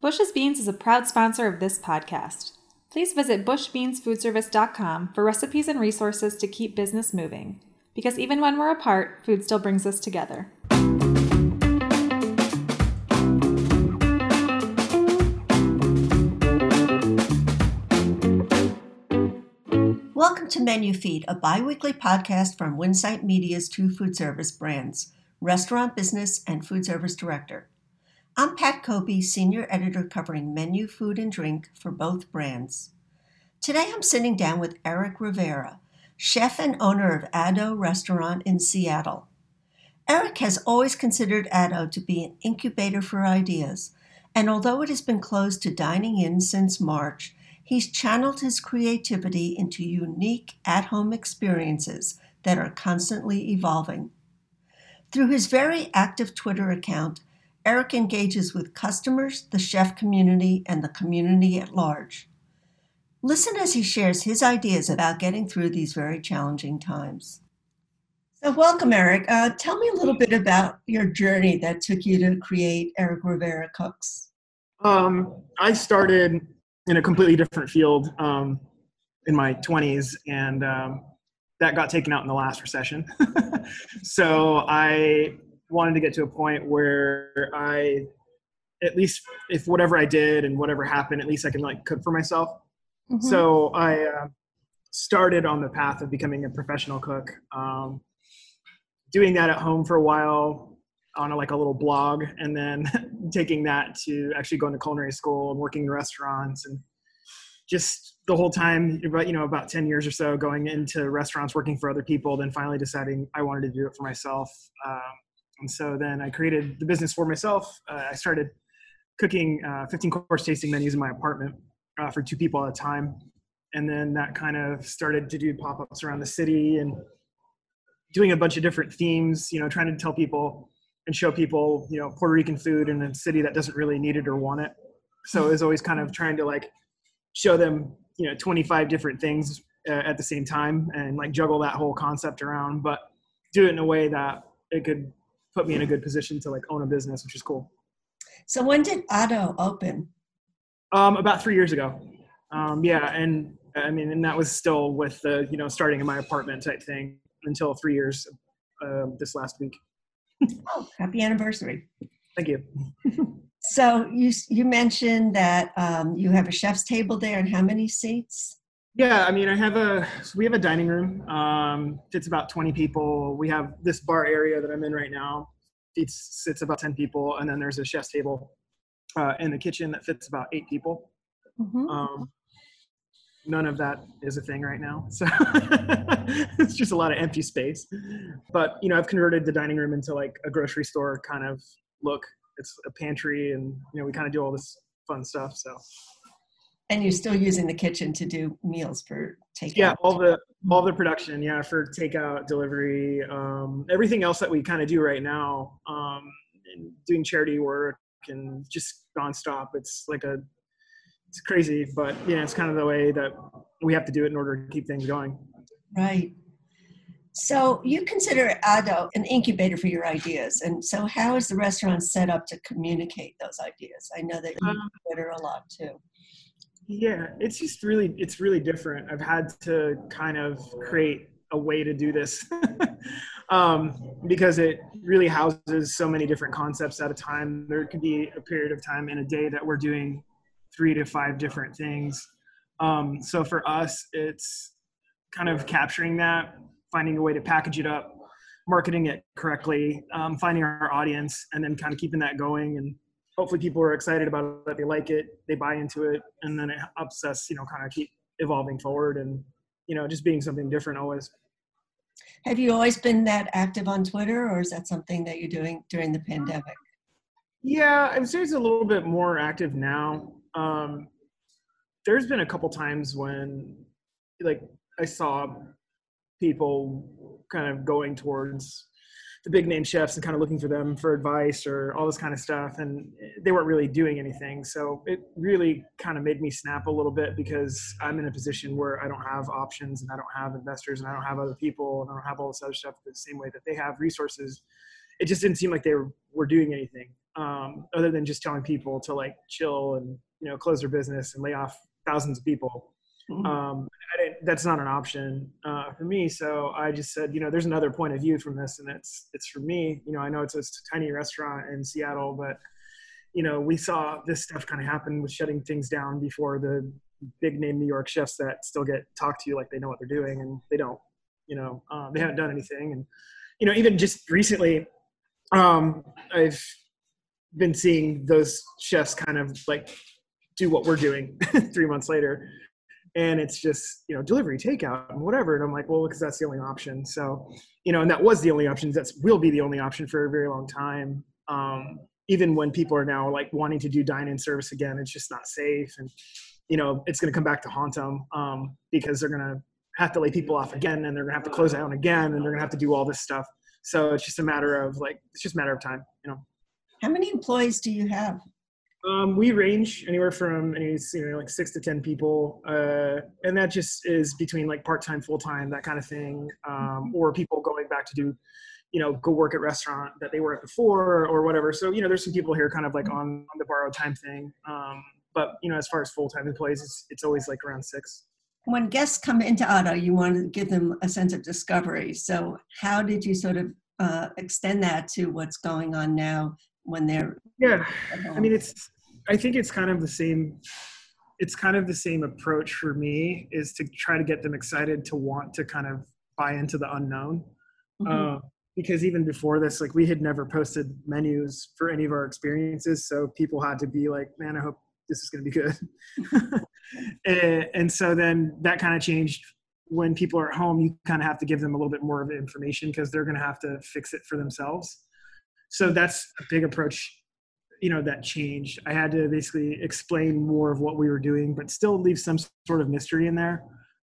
Bush's Beans is a proud sponsor of this podcast. Please visit bushbeansfoodservice.com for recipes and resources to keep business moving. Because even when we're apart, food still brings us together. Welcome to Menu Feed, a bi weekly podcast from Winsight Media's two food service brands, Restaurant Business and Food Service Director. I'm Pat Cobe, Senior Editor covering menu, food, and drink for both brands. Today I'm sitting down with Eric Rivera, chef and owner of Addo Restaurant in Seattle. Eric has always considered Addo to be an incubator for ideas, and although it has been closed to dining in since March, he's channeled his creativity into unique at home experiences that are constantly evolving. Through his very active Twitter account, Eric engages with customers, the chef community, and the community at large. Listen as he shares his ideas about getting through these very challenging times. So, welcome, Eric. Uh, tell me a little bit about your journey that took you to create Eric Rivera Cooks. Um, I started in a completely different field um, in my 20s, and um, that got taken out in the last recession. so I wanted to get to a point where I, at least if whatever I did and whatever happened, at least I can like cook for myself. Mm-hmm. So I uh, started on the path of becoming a professional cook. Um, doing that at home for a while on a, like a little blog, and then taking that to actually going to culinary school and working in restaurants and just the whole time about you know about 10 years or so going into restaurants working for other people then finally deciding i wanted to do it for myself um, and so then I created the business for myself. Uh, I started cooking uh, 15 course tasting menus in my apartment uh, for two people at a time. And then that kind of started to do pop ups around the city and doing a bunch of different themes, you know, trying to tell people and show people, you know, Puerto Rican food in a city that doesn't really need it or want it. So it was always kind of trying to like show them, you know, 25 different things uh, at the same time and like juggle that whole concept around, but do it in a way that it could put me in a good position to like own a business, which is cool. So when did Addo open? Um, about three years ago. Um, yeah, and I mean, and that was still with the you know starting in my apartment type thing until three years uh, this last week. oh, happy anniversary! Thank you. so you you mentioned that um, you have a chef's table there, and how many seats? Yeah, I mean, I have a so we have a dining room. Um, fits about 20 people. We have this bar area that I'm in right now. It sits about 10 people, and then there's a chef's table uh, in the kitchen that fits about eight people. Mm-hmm. Um, none of that is a thing right now, so it's just a lot of empty space. But you know, I've converted the dining room into like a grocery store kind of look. It's a pantry, and you know, we kind of do all this fun stuff. So and you're still using the kitchen to do meals for takeout. Yeah, all the all the production, yeah, for takeout, delivery, um, everything else that we kind of do right now, um, doing charity work and just nonstop. It's like a it's crazy, but yeah, it's kind of the way that we have to do it in order to keep things going. Right. So you consider Addo an incubator for your ideas, and so how is the restaurant set up to communicate those ideas? I know that you um, Twitter a lot too. Yeah, it's just really it's really different. I've had to kind of create a way to do this um, because it really houses so many different concepts at a time. There could be a period of time in a day that we're doing three to five different things. Um, so for us, it's kind of capturing that, finding a way to package it up, marketing it correctly, um, finding our audience, and then kind of keeping that going and hopefully people are excited about it, they like it, they buy into it, and then it helps us, you know, kind of keep evolving forward and, you know, just being something different always. Have you always been that active on Twitter, or is that something that you're doing during the pandemic? Yeah, I'm it's a little bit more active now. Um, there's been a couple times when, like, I saw people kind of going towards the big name chefs and kind of looking for them for advice or all this kind of stuff and they weren't really doing anything so it really kind of made me snap a little bit because i'm in a position where i don't have options and i don't have investors and i don't have other people and i don't have all this other stuff the same way that they have resources it just didn't seem like they were, were doing anything um, other than just telling people to like chill and you know close their business and lay off thousands of people. Mm-hmm. Um, that's not an option uh, for me. So I just said, you know, there's another point of view from this, and it's it's for me. You know, I know it's a tiny restaurant in Seattle, but you know, we saw this stuff kind of happen with shutting things down before the big name New York chefs that still get talked to you like they know what they're doing, and they don't. You know, um, they haven't done anything, and you know, even just recently, um, I've been seeing those chefs kind of like do what we're doing three months later and it's just you know delivery takeout and whatever. And i'm like well because that's the only option. So you know and that was the only option. That will be the only option for a very long time. Um, even when people are now like wanting to do dine-in service again it's just not safe. And you know it's going to come back to haunt them um, because they're going to have to lay people off again and they're going to have to close down again and they're going to have to do all this stuff. So it's just a matter of like it's just a matter of time you know. How many employees do you have um, we range anywhere from any, you know, like six to ten people, uh, and that just is between like part time, full time, that kind of thing, um, mm-hmm. or people going back to do, you know, go work at restaurant that they were at before or whatever. So you know, there's some people here kind of like on on the borrowed time thing, um, but you know, as far as full time employees, it's it's always like around six. When guests come into Addo, you want to give them a sense of discovery. So how did you sort of uh, extend that to what's going on now when they're yeah. i mean it's i think it's kind of the same it's kind of the same approach for me is to try to get them excited to want to kind of buy into the unknown. Mm-hmm. uh, because even before this like we had never posted menus for any of our experiences so people had to be like man i hope this is going to be good. And, and so then that kind of changed. When people are at home you kind of have to give them a little bit more of information because they're going to have to fix it for themselves so that's a big approach you know that changed. I had to basically explain more of what we were doing but still leave some sort of mystery in there.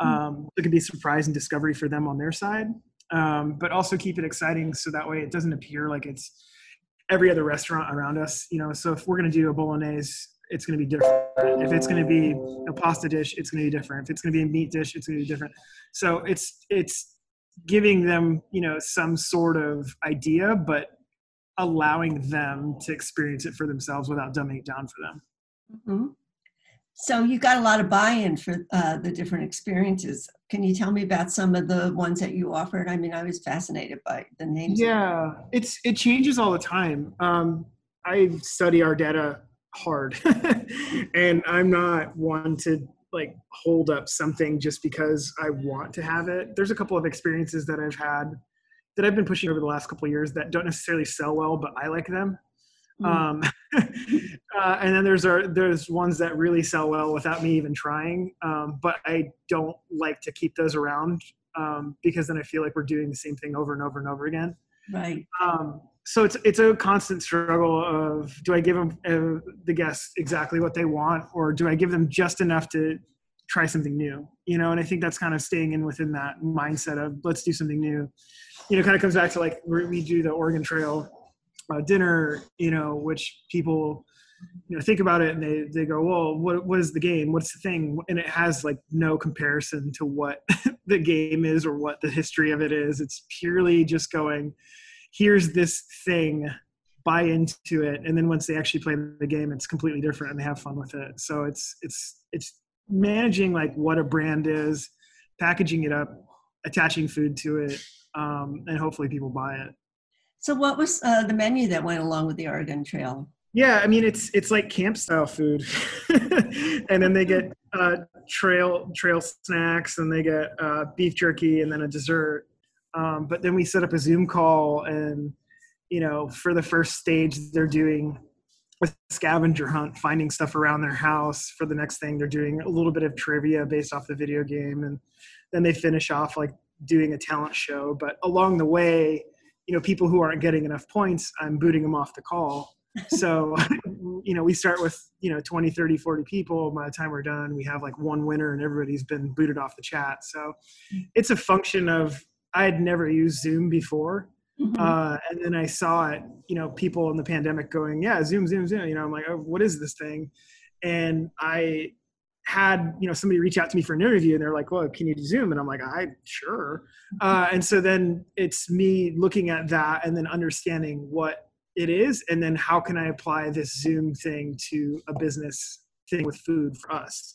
Hmm. um, it could be surprise and discovery for them on their side um, but also keep it exciting so that way it doesn't appear like it's every other restaurant around us you know? So if we're going to do a bolognese it's going to be different. If it's going to be a pasta dish it's going to be different. If it's going to be a meat dish it's going to be different. So it's it's giving them you know some sort of idea but allowing them to experience it for themselves without dumbing it down for them. Mm-hmm. So you got a lot of buy-in for uh, the different experiences. Can you tell me about some of the ones that you offered? I mean, I was fascinated by the names. Yeah, it's it changes all the time. Um, I study our data hard, and I'm not one to like hold up something just because I want to have it. There's a couple of experiences that I've had that I've been pushing over the last couple years that don't necessarily sell well, but I like them. Mm. Um, uh, and then there's our, there's ones that really sell well without me even trying. Um, but I don't like to keep those around um, because then I feel like we're doing the same thing over and over and over again. Right. Um, so it's it's a constant struggle of do I give them uh, the guests exactly what they want or do I give them just enough to try something new? You know, and I think that's kind of staying in within that mindset of let's do something new you know, kind of comes back to like we do the Oregon Trail uh, dinner, you know, which people, you know, think about it and they, they go, well, what, what is the game? What's the thing? And it has like no comparison to what the game is or what the history of it is. It's purely just going, here's this thing, buy into it. And then once they actually play the game, it's completely different and they have fun with it. So it's, it's, it's managing like what a brand is, packaging it up, attaching food to it, um, and hopefully people buy it. So, what was uh, the menu that went along with the Oregon Trail? Yeah, I mean it's it's like camp style food, and then they get uh, trail trail snacks, and they get uh, beef jerky, and then a dessert. Um, but then we set up a Zoom call, and you know, for the first stage, they're doing a scavenger hunt, finding stuff around their house. For the next thing, they're doing a little bit of trivia based off the video game, and then they finish off like doing a talent show. But along the way, you know, people who aren't getting enough points, I'm booting them off the call. so you know we start with you know 20 30 40 people by the time we're done we have like one winner and everybody's been booted off the chat so mm. it's a function of i had never used zoom before mm-hmm. uh, and then i saw it you know people in the pandemic going yeah zoom zoom zoom you know i'm like oh, what is this thing? And i had you know somebody reach out to me for an interview and they're like well can you zoom? And i'm like i sure. Uh, and so then it's me looking at that and then understanding what it is and then how can i apply this zoom thing to a business thing with food for us.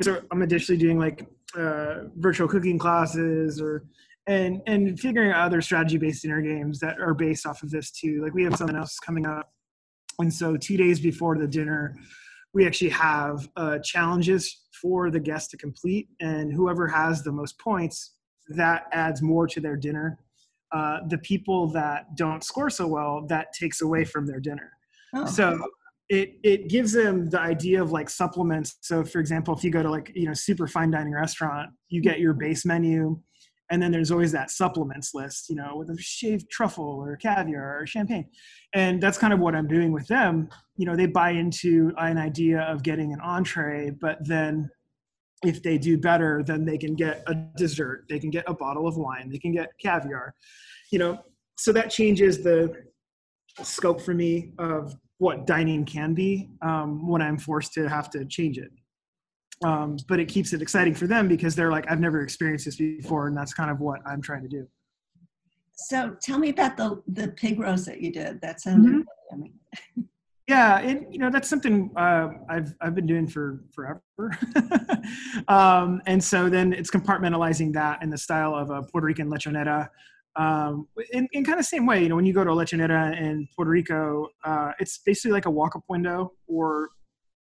So i'm additionally doing like uh, virtual cooking classes or and and figuring out other strategy based dinner games that are based off of this too. Like we have something else coming up. And so two days before the dinner we actually have uh, challenges for the guests to complete and whoever has the most points that adds more to their dinner. Uh, the people that don't score so well that takes away from their dinner. Oh. so it it gives them the idea of like supplements. So for example if you go to like you know super fine dining restaurant you get your base menu and then there's always that supplements list you know with a shaved truffle or caviar or champagne. And that's kind of what i'm doing with them. You know they buy into an idea of getting an entree but then if they do better then they can get a dessert they can get a bottle of wine they can get caviar you know. So that changes the scope for me of what dining can be um, when i'm forced to have to change it um, but it keeps it exciting for them because they're like i've never experienced this before and that's kind of what i'm trying to do. So tell me about the the pig roast that you did. That sounded mm-hmm. yummy. Yeah and you know that's something uh, i've i've been doing for forever. Um, and so then it's compartmentalizing that in the style of a puerto rican lechonera um, in, in kind of same way you know when you go to a lechonera in puerto rico uh, it's basically like a walk-up window or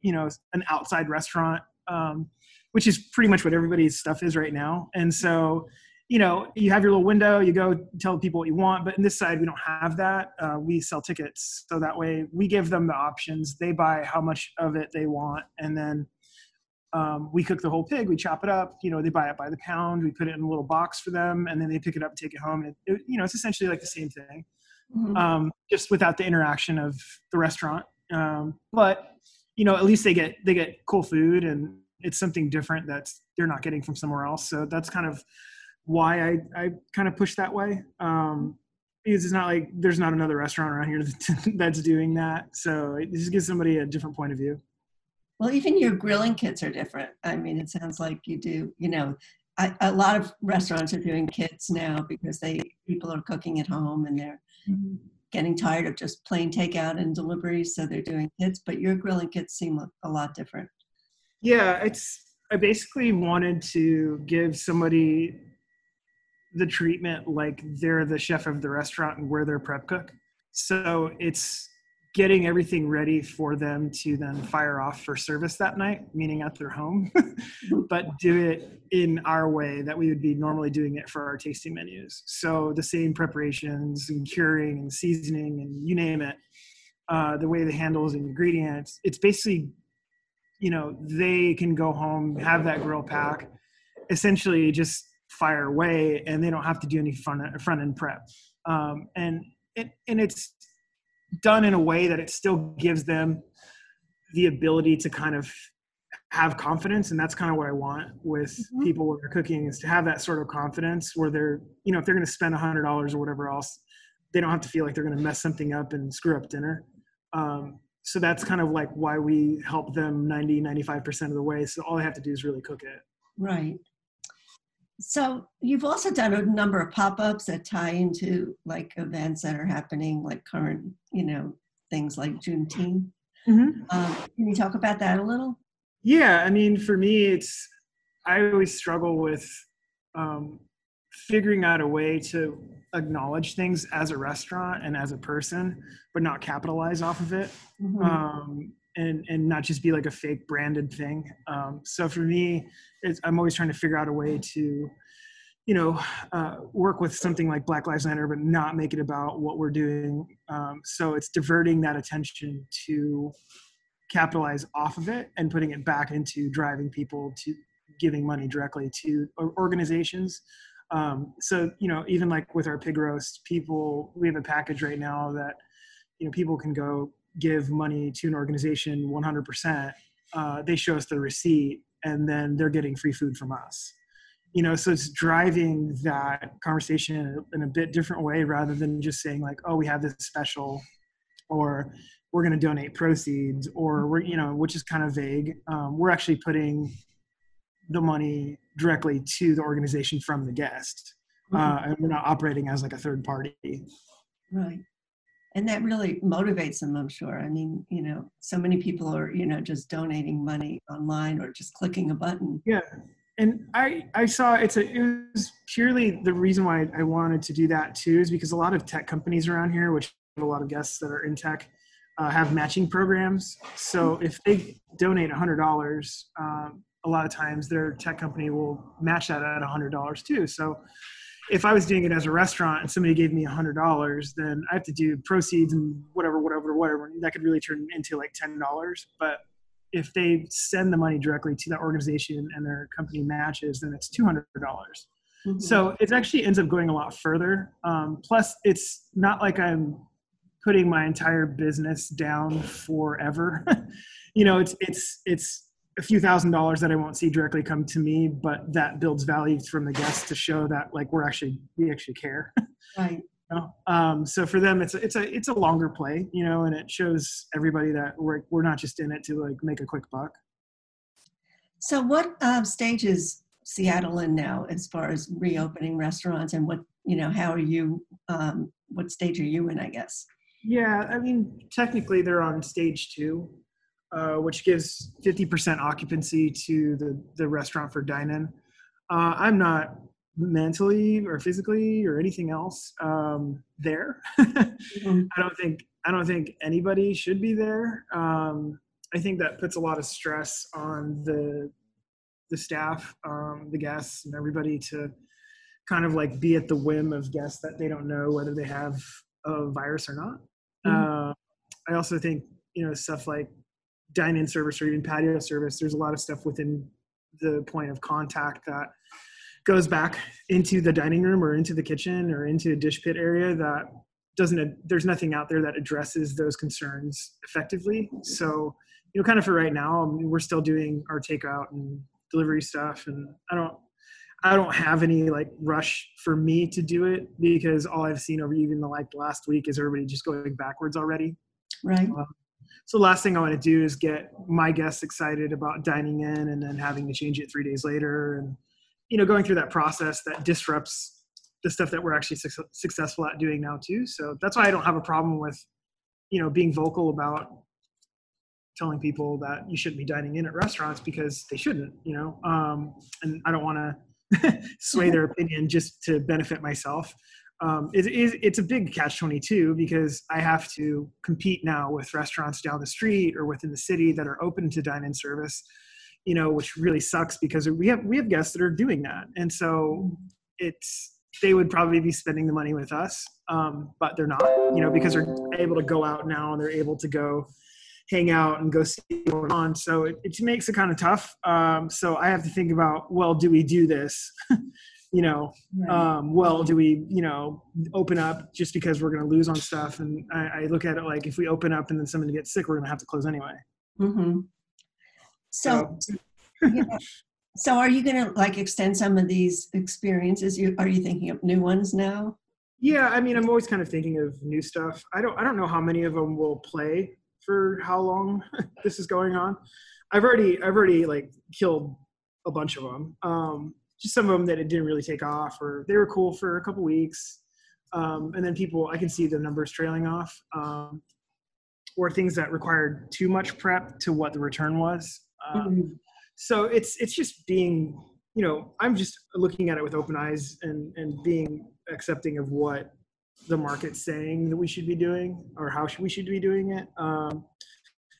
you know an outside restaurant um, which is pretty much what everybody's stuff is right now. And so, you know, you have your little window, you go tell people what you want, but in this side, we don't have that. Uh, we sell tickets. So that way we give them the options. They buy how much of it they want. And then um, we cook the whole pig, we chop it up, you know, they buy it by the pound, we put it in a little box for them, and then they pick it up, and take it home. And it, you know, it's essentially like the same thing, mm-hmm. um, just without the interaction of the restaurant. Um, but you know, at least they get they get cool food and it's something different that they're not getting from somewhere else. So that's kind of why I, I kind of push that way. Um, because it's not like there's not another restaurant around here that's doing that. So it just gives somebody a different point of view. Well, even your grilling kits are different. I mean, it sounds like you do, you know, I, a lot of restaurants are doing kits now because they people are cooking at home and they're mm-hmm. Getting tired of just plain takeout and deliveries, so they're doing kits. But your grilling kits seem a lot different. Yeah, it's I basically wanted to give somebody the treatment like they're the chef of the restaurant and we're their prep cook. So it's getting everything ready for them to then fire off for service that night, meaning at their home, but do it in our way that we would be normally doing it for our tasting menus. So the same preparations and curing and seasoning and you name it, uh, the way the handles and ingredients, it's basically you know they can go home have that grill pack essentially just fire away and they don't have to do any front front end prep um, and and it's done in a way that it still gives them the ability to kind of have confidence and that's kind of what i want with mm-hmm. people when they're cooking is to have that sort of confidence where they're you know if they're going to spend a hundred dollars or whatever else they don't have to feel like they're going to mess something up and screw up dinner. Um, so that's kind of like why we help them 90 95% of the way so all they have to do is really cook it. Right so you've also done a number of pop-ups that tie into like events that are happening like current you know things like juneteenth mm-hmm. um, can you talk about that a little yeah i mean for me it's i always struggle with um, figuring out a way to acknowledge things as a restaurant and as a person, but not capitalize off of it. Mm-hmm. Um, and, and not just be like a fake branded thing. Um, so for me, I'm always trying to figure out a way to, you know, uh, work with something like Black Lives Matter, but not make it about what we're doing. Um, so it's diverting that attention to capitalize off of it and putting it back into driving people to giving money directly to organizations um, so you know, even like with our pig roast, people we have a package right now that you know people can go give money to an organization 100%. Uh, they show us the receipt, and then they're getting free food from us. You know, so it's driving that conversation in a bit different way rather than just saying like, "Oh, we have this special," or "We're going to donate proceeds," or "We're," you know, which is kind of vague. Um, we're actually putting the money directly to the organization from the guest. Mm-hmm. Uh, and we're not operating as like a third party. Right. And that really motivates them i'm sure. I mean you know so many people are you know just donating money online or just clicking a button. Yeah. And i i saw it's a it was purely the reason why i wanted to do that too is because a lot of tech companies around here which have a lot of guests that are in tech uh, have matching programs. So if they donate $100 um, a lot of times their tech company will match that at $100 too. So if I was doing it as a restaurant and somebody gave me a hundred dollars, then I have to do proceeds and whatever, whatever, whatever. That could really turn into like ten dollars. But if they send the money directly to that organization and their company matches, then it's two hundred dollars. Mm-hmm. So it actually ends up going a lot further. Um, plus, it's not like I'm putting my entire business down forever. you know, it's it's it's a few thousand dollars that I won't see directly come to me, but that builds value from the guests to show that like we're actually we actually care. Right. you know? um, so for them, it's a, it's a it's a longer play, you know, and it shows everybody that we're we're not just in it to like make a quick buck. So what um, stage is Seattle in now as far as reopening restaurants, and what you know? How are you? Um, what stage are you in? I guess. Yeah, I mean, technically they're on stage two. Uh, which gives 50% occupancy to the, the restaurant for dine-in. Uh, I'm not mentally or physically or anything else um, there. mm-hmm. I don't think I don't think anybody should be there. Um, I think that puts a lot of stress on the the staff, um, the guests, and everybody to kind of like be at the whim of guests that they don't know whether they have a virus or not. Mm-hmm. Uh, I also think you know stuff like dine-in service or even patio service there's a lot of stuff within the point of contact that goes back into the dining room or into the kitchen or into a dish pit area that doesn't there's nothing out there that addresses those concerns effectively. So you know kind of for right now I mean, we're still doing our takeout and delivery stuff and i don't i don't have any like rush for me to do it because all i've seen over even the like last week is everybody just going backwards already. Right. Um, so the last thing I want to do is get my guests excited about dining in and then having to change it three days later, and you know, going through that process that disrupts the stuff that we're actually su- successful at doing now too. So that's why I don't have a problem with, you know, being vocal about telling people that you shouldn't be dining in at restaurants because they shouldn't, you know. Um, and I don't want to sway their opinion just to benefit myself um, it, it, it's a big catch 22 because I have to compete now with restaurants down the street or within the city that are open to dine-in service, you know, which really sucks because we have we have guests that are doing that, and so it's they would probably be spending the money with us, um, but they're not, you know, because they're able to go out now and they're able to go hang out and go see what's on. So it, it makes it kind of tough. Um, so I have to think about, well, do we do this? you know right. um, well do we you know open up just because we're going to lose on stuff? And I, I, look at it like if we open up and then somebody gets sick we're going to have to close anyway. Mm-hmm. so so, so are you going to like extend some of these experiences? You, are you thinking of new ones now? Yeah i mean i'm always kind of thinking of new stuff. I don't i don't know how many of them will play for how long this is going on. I've already i've already like killed a bunch of them um, just some of them that it didn't really take off or they were cool for a couple weeks. Um, and then people i can see the numbers trailing off um, or things that required too much prep to what the return was. Um, mm-hmm. so it's it's just being you know i'm just looking at it with open eyes and and being accepting of what the market's saying that we should be doing or how we should be doing it. Um,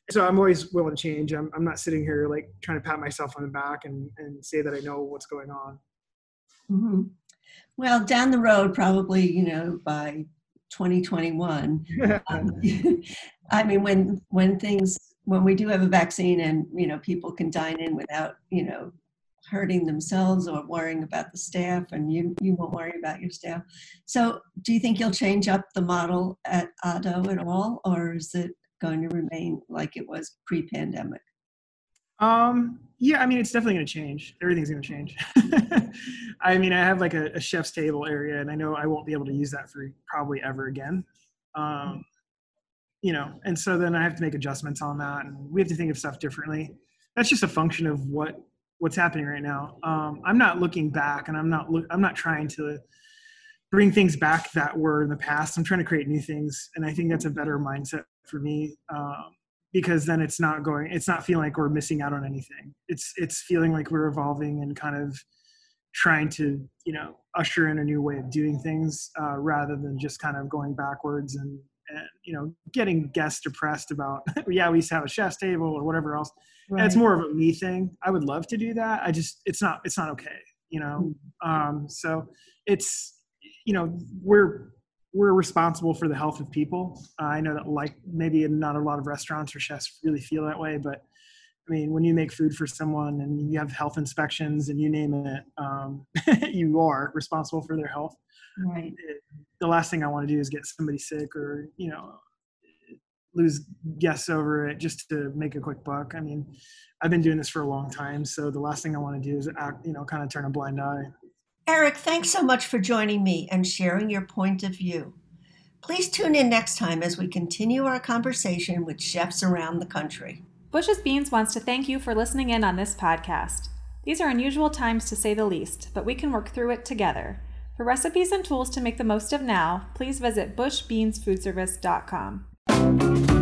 so I'm always willing to change. I'm, I'm not sitting here like trying to pat myself on the back and, and say that I know what's going on. Mm-hmm. Well, down the road, probably, you know, by 2021, um, I mean, when, when things, when we do have a vaccine and, you know, people can dine in without, you know, hurting themselves or worrying about the staff and you, you won't worry about your staff. So do you think you'll change up the model at Addo at all or is it going to remain like it was pre-pandemic? Um, yeah, I mean, it's definitely going to change. Everything's going to change. I mean, I have like a, a, chef's table area, and I know I won't be able to use that for probably ever again. Um, you know, and so then I have to make adjustments on that, and we have to think of stuff differently. That's just a function of what what's happening right now. Um, I'm not looking back, and I'm not I'm not trying to bring things back that were in the past. I'm trying to create new things, and I think that's a better mindset for me um, because then it's not going, it's not feeling like we're missing out on anything. It's it's feeling like we're evolving and kind of trying to you know usher in a new way of doing things uh, rather than just kind of going backwards and and you know getting guests depressed about yeah we used to have a chef's table or whatever else right. it's more of a me thing i would love to do that i just it's not it's not okay you know mm. um so it's you know we're we're responsible for the health of people uh, i know that like maybe not a lot of restaurants or chefs really feel that way but I mean, when you make food for someone and you have health inspections and you name it, um, you are responsible for their health. Right. It, the last thing I want to do is get somebody sick or, you know, lose guests over it just to make a quick buck. I mean, I've been doing this for a long time. So the last thing I want to do is act, you know, kind of turn a blind eye. Eric, thanks so much for joining me and sharing your point of view. Please tune in next time as we continue our conversation with chefs around the country. Bush's Beans wants to thank you for listening in on this podcast. These are unusual times to say the least, but we can work through it together. For recipes and tools to make the most of now, please visit bushbeansfoodservice.com.